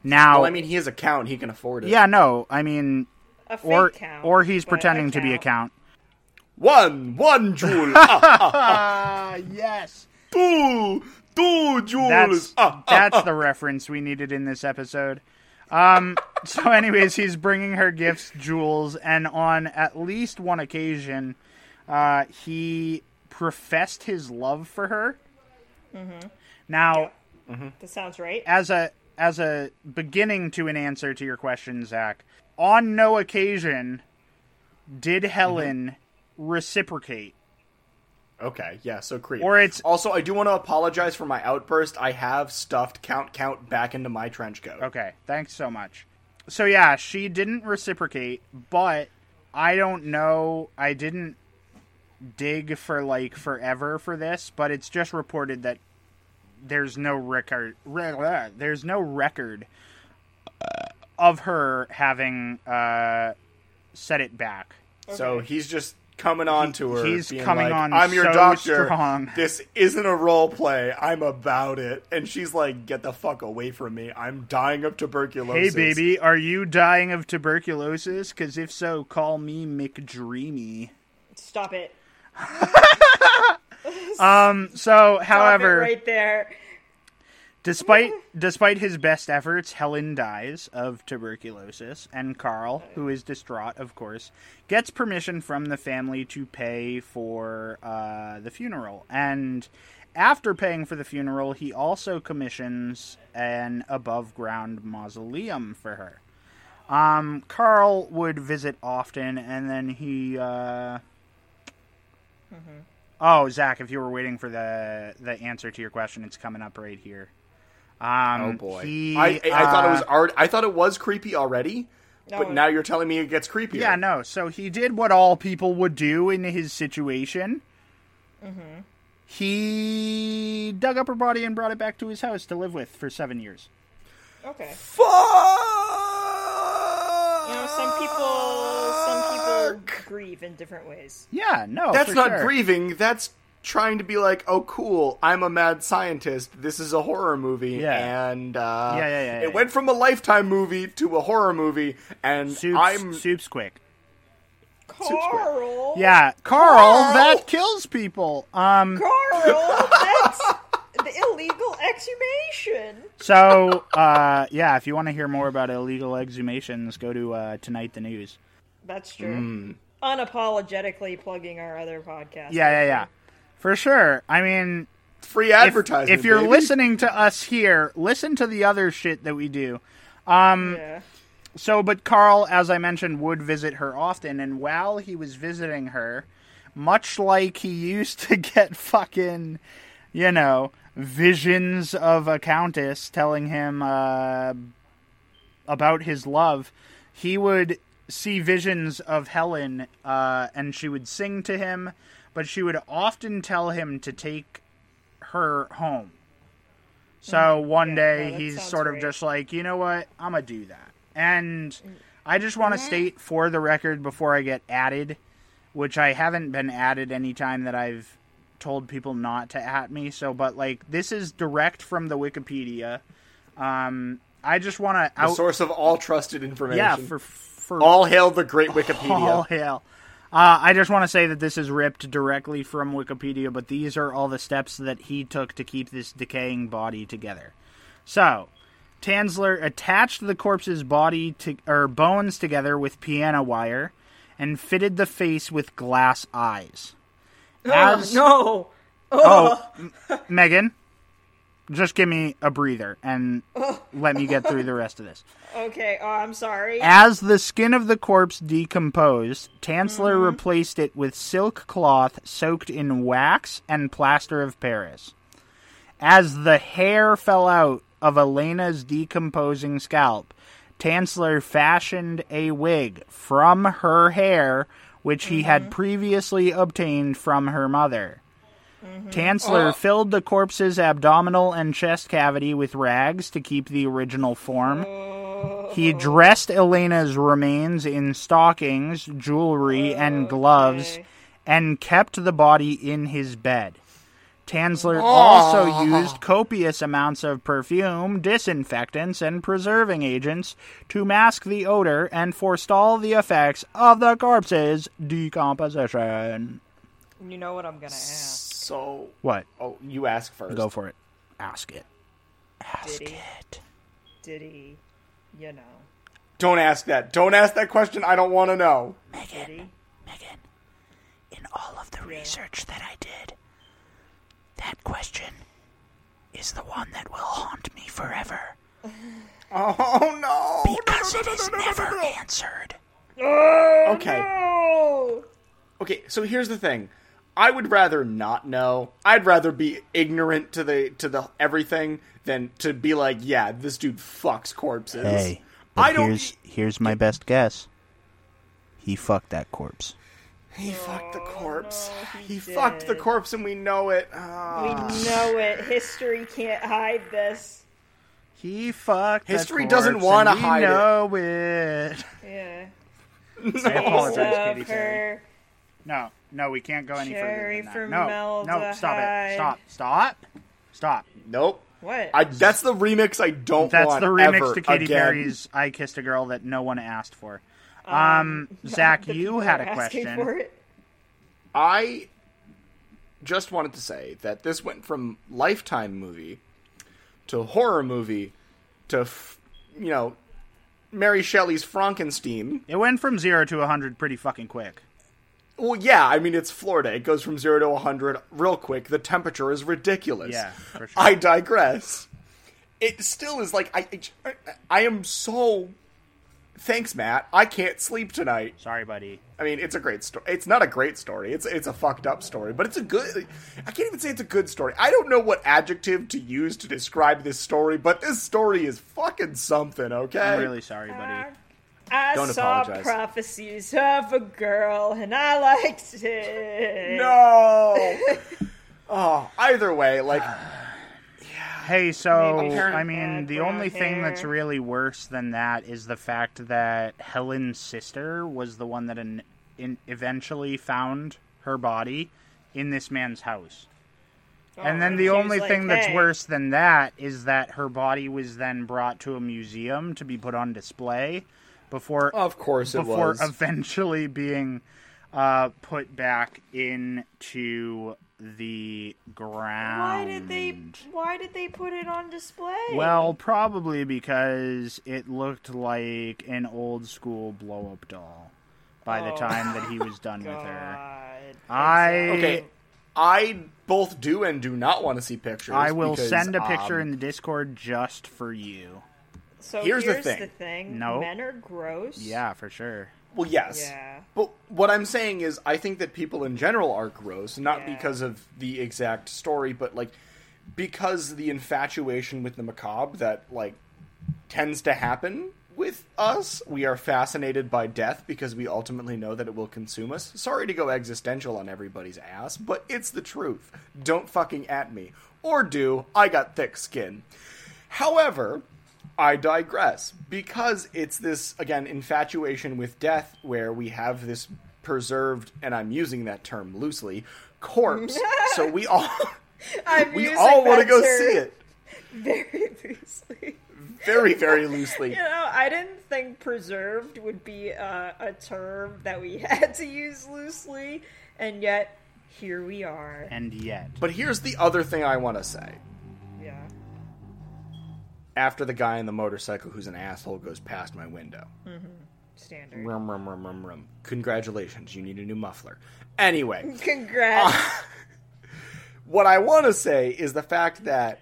Now, well, I mean, he has a count; he can afford it. yeah, no, I mean, A fake or count, or he's pretending to be a count. one, one jewel, [laughs] ah, Ah, [laughs] yes. two, two jewels. That's ah, ah. that's the reference we needed in this episode. Um, [laughs] so, anyways, he's bringing her gifts, jewels, and on at least one occasion, uh, he professed his love for her. Now, That sounds right. as a as a beginning to an answer to your question, Zach, on no occasion did mm-hmm. Helen reciprocate. Okay, yeah, so creep. Or it's- also I do want to apologize for my outburst. I have stuffed count count back into my trench coat. Okay, thanks so much. So yeah, she didn't reciprocate, but I don't know. I didn't dig for like forever for this, but it's just reported that there's no record. re- There's no record of her having uh, set it back. So he's just coming on to her. he's being coming like, on I'm your so doctor. strong." [laughs] This isn't a role play. I'm about it. And she's like, "Get the fuck away from me. I'm dying of tuberculosis." Hey baby, are you dying of tuberculosis? Because if so, call me McDreamy. Stop it. [laughs] So, Stop however, right there. Despite despite his best efforts, Helen dies of tuberculosis, and Carl, who is distraught, of course, gets permission from the family to pay for uh, the funeral. And after paying for the funeral, he also commissions an above ground mausoleum for her. Um, Carl would visit often, and then he. Uh... Oh, Zach, if you were waiting for the the answer to your question, it's coming up right here. Um, Oh boy. he, I, I, I thought it was uh, already, I thought it was creepy already, but now you're telling me it gets creepier. Yeah, no. So he did what all people would do in his situation. Mm-hmm. He dug up her body and brought it back to his house to live with for seven years. Okay. Fuck. You know, some people, some people grieve in different ways. Yeah, no, That's for not sure. grieving. That's trying to be like, oh, cool. I'm a mad scientist. This is a horror movie, Yeah. and uh, Yeah, yeah, yeah, yeah, it went from a lifetime movie to a horror movie, and Soup's, I'm soup's quick. Carl. Yeah, Carl, that kills people. Um, Carl, that's the [laughs] illegal exhumation. so uh, yeah, if you want to hear more about illegal exhumations, go to uh, tonight the news. That's true. Mm. Unapologetically plugging our other podcast. Yeah, yeah, yeah, for sure. I mean, free if, if you're baby. listening to us here, listen to the other shit that we do. Yeah. So, but Carl, as I mentioned, would visit her often, and while he was visiting her, much like he used to [laughs] get fucking, you know, visions of a countess telling him uh, about his love, he would see visions of Helen, uh, and she would sing to him, but she would often tell him to take her home. So one Yeah, day no, he's sort of great. just like, you know what, I'm gonna do that. And I just want to state for the record before I get added, which I haven't been added any time that I've told people not to at me. So, but like this is direct from the Wikipedia. Um, I just want to The out. source of all trusted information. Yeah, for for all hail the great Wikipedia. [laughs] all hail. Uh, I just want to say that this is ripped directly from Wikipedia, but these are all the steps that he took to keep this decaying body together. So, Tanzler attached the corpse's body to or bones together with piano wire, and fitted the face with glass eyes. As- [laughs] no. Oh, oh [laughs] M- Megan, just give me a breather and let me get through the rest of this. Okay. Oh, I'm sorry. As the skin of the corpse decomposed, Tanzler mm-hmm. replaced it with silk cloth soaked in wax and plaster of Paris. As the hair fell out of Elena's decomposing scalp, Tanzler fashioned a wig from her hair, which he had mm-hmm. previously obtained from her mother. Mm-hmm. Tanzler oh. filled the corpse's abdominal and chest cavity with rags to keep the original form. He oh. dressed Elena's remains in stockings, jewelry, and gloves, and kept the body in his bed. Tanzler also used copious amounts of perfume, disinfectants, and preserving agents to mask the odor and forestall the effects of the corpse's decomposition. You know what I'm gonna ask? So, What? oh, you ask first. Go for it. Ask it. Ask Did he? it. Did he? You know. Don't ask that. Don't ask that question. I don't want to know. Megan. Megan, in all of the research that I did, that question is the one that will haunt me forever [laughs] Oh no! because it is never answered. Okay. Oh. Okay, so here's the thing. I would rather not know. I'd rather be ignorant to the to the everything than to be like, yeah, this dude fucks corpses. Hey, I don't. here's here's my best guess. He fucked that corpse. He fucked the corpse. he he fucked the corpse, and we know it. We Ah. know it. History can't hide this. He fucked. History that doesn't wanna hide it. know it. Yeah. [laughs] I apologize, Love Katy Perry. her. No, no, we can't go any Cherry further than that. from No, no, stop it. Stop, stop, stop. Nope. What? I. That's the remix I don't want. That's the remix ever to Katy again. Perry's "I Kissed a Girl" that no one asked for. Um, [laughs] Zach, you had a question. For it. I just wanted to say that this went from Lifetime movie to horror movie to, f- you know, Mary Shelley's Frankenstein. It went from zero to hundred pretty fucking quick. Well, yeah, I mean, it's Florida. It goes from 0 to 100 real quick. The temperature is ridiculous. Yeah, for sure. I digress. It still is like, I, I, I am so. Thanks, Matt. I can't sleep tonight. Sorry, buddy. I mean, it's a great story. It's not a great story. It's it's a fucked up story, but it's a good. I can't even say it's a good story. I don't know what adjective to use to describe this story, but this story is fucking something. Okay. I'm really sorry, buddy. I Don't saw apologize. prophecies of a girl, and I liked it. No. [laughs] oh, either way, like Hey, so I mean, the brown only thing that's really worse than that is the fact that Helen's sister was the one that in, in eventually found her body in this man's house. and then the only like, thing that's "Hey." worse than that is that her body was then brought to a museum to be put on display before of course it before was. eventually being uh, put back into the ground. Why did they? Why did they put it on display? Well, probably because it looked like an old school blow up doll by the Oh. time that he was [laughs] done with her. I okay. I both do and do not want to see pictures. I will because, send a picture um, in the Discord just for you. So Here's here's, the the, thing. thing. No. Men are gross. Yeah, for sure. Well, yes. Yeah. But what I'm saying is, I think that people in general are gross, not Yeah. because of the exact story, but like because the infatuation with the macabre that like tends to happen with us. We are fascinated by death because we ultimately know that it will consume us. Sorry to go existential on everybody's ass, but it's the truth. Don't fucking at me. Or do. I got thick skin. However, I digress because it's this again infatuation with death where we have this preserved and I'm using that term loosely corpse. [laughs] so we all I'm [laughs] we using all want to go see it very loosely. very very loosely. You know, I didn't think preserved would be a, a term that we [laughs] had to use loosely, and yet here we are. And yet, But here's the other thing I want to say. Yeah. After the guy in the motorcycle who's an asshole goes past my window. Standard. Rum, rum, rum, rum, rum. Congratulations, you need a new muffler. Anyway, [laughs] Congrats. what I want to say is the fact that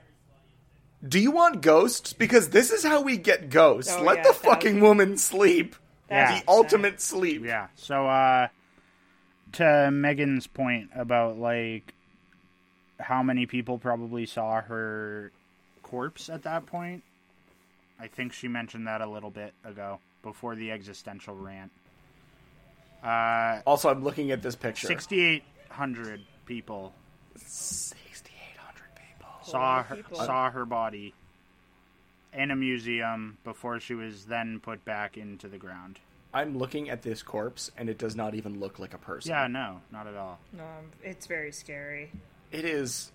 do you want ghosts? Because this is how we get ghosts. Oh, Let yeah, the thousand- fucking woman sleep. Yeah. The ultimate sleep. yeah. So, uh, to Megan's point about like how many people probably saw her corpse at that point, I think she mentioned that a little bit ago before the existential rant. Uh, Also, I'm looking at this picture. 6,800 people 6,800 people. saw her, people. saw her body in a museum before she was then put back into the ground. I'm looking at this corpse, and it does not even look like a person. Yeah, no, not at all. um, it's very scary. it is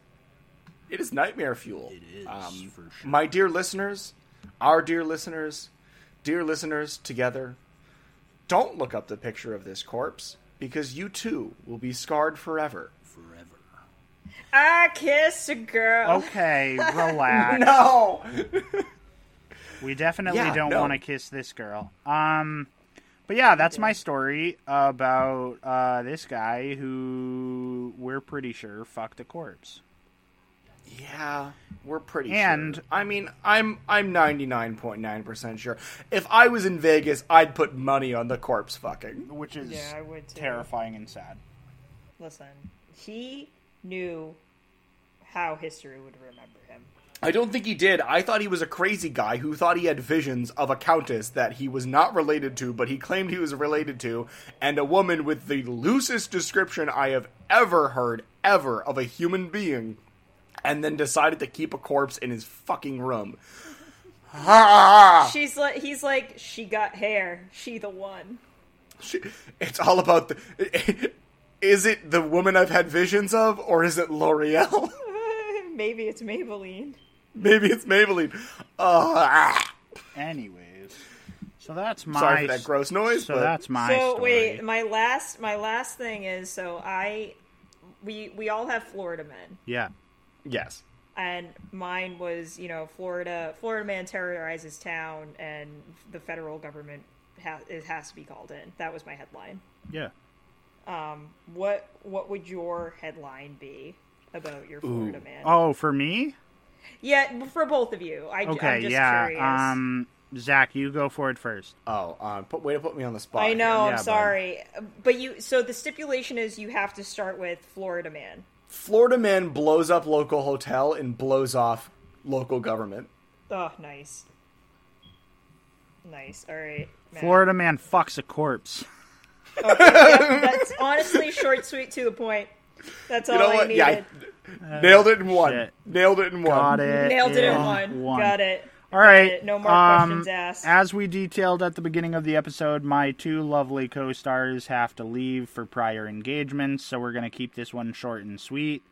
it is nightmare fuel. It is um, for sure. My dear listeners, our dear listeners, dear listeners together, don't look up the picture of this corpse because you too will be scarred forever. Forever. I kiss a girl. Okay, [laughs] relax. No. We definitely Yeah, don't no. want to kiss this girl. Um, but yeah, that's my story about uh, this guy who we're pretty sure fucked a corpse. Yeah, we're pretty sure. And- sure. I mean, I'm I'm 99.9% sure. If I was in Vegas, I'd put money on the corpse fucking. Which is Yeah, I would too. terrifying and sad. Listen, he knew how history would remember him. I don't think he did. I thought he was a crazy guy who thought he had visions of a countess that he was not related to, but he claimed he was related to, and a woman with the loosest description I have ever heard, ever, of a human being, and then decided to keep a corpse in his fucking room. She's like, he's like, she got hair. She the one. She- It's all about the. Is it the woman I've had visions of, or is it L'Oreal? [laughs] Maybe it's Maybelline. Maybe it's Maybelline. Ah. Anyways, so that's my Sorry for that gross noise, So but that's my so story. wait, my last, my last thing is so I, we we all have Florida men. yeah, yes. and mine was you know Florida Florida man terrorizes town and the federal government ha- it has to be called in. That was my headline. yeah. Um, what what would your headline be about your Florida man? Oh, for me? Yeah, for both of you. I, Okay, I'm just yeah. curious. Um, Zach, you go for it first. Oh, um, put, way to put me on the spot. I know. here. yeah, I'm bud. sorry, but you. So the stipulation is you have to start with Florida man. Florida man blows up local hotel and blows off local government. Oh, nice, nice. All right, Matt. Florida man fucks a corpse. Yep, that's honestly short, sweet, to the point. That's all You know I what? needed. Yeah, I nailed it in uh, one. shit. Nailed it in one. Got it. Nailed it in in one. Got it. All right. No more um, questions asked. As we detailed at the beginning of the episode, my two lovely co stars have to leave for prior engagements, so we're going to keep this one short and sweet.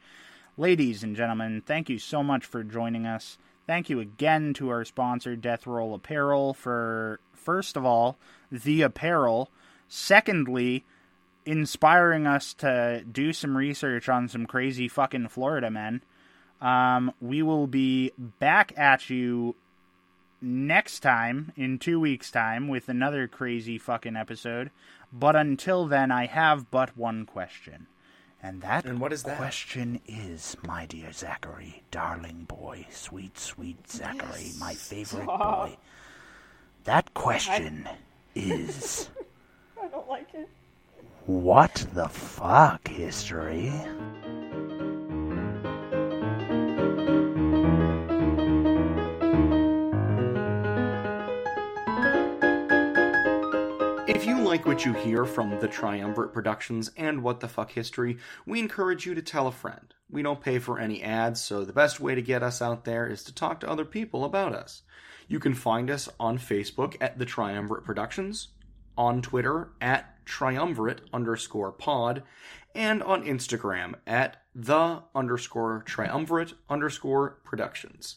Ladies and gentlemen, thank you so much for joining us. Thank you again to our sponsor, Death Roll Apparel, for, first of all, the apparel. Secondly, inspiring us to do some research on some crazy fucking Florida men. Um, we will be back at you next time in two weeks' time with another crazy fucking episode. But until then, I have but one question. And that, And what is that? question is, my dear Zachary, darling boy, sweet, sweet Zachary, my favorite boy. That question [laughs] is, I don't like it. what the fuck, history? If you like what you hear from the Triumvirate Productions and What the Fuck History, we encourage you to tell a friend. We don't pay for any ads, so the best way to get us out there is to talk to other people about us. You can find us on Facebook at the Triumvirate Productions, on Twitter at triumvirate underscore pod, and on Instagram at the underscore triumvirate underscore productions.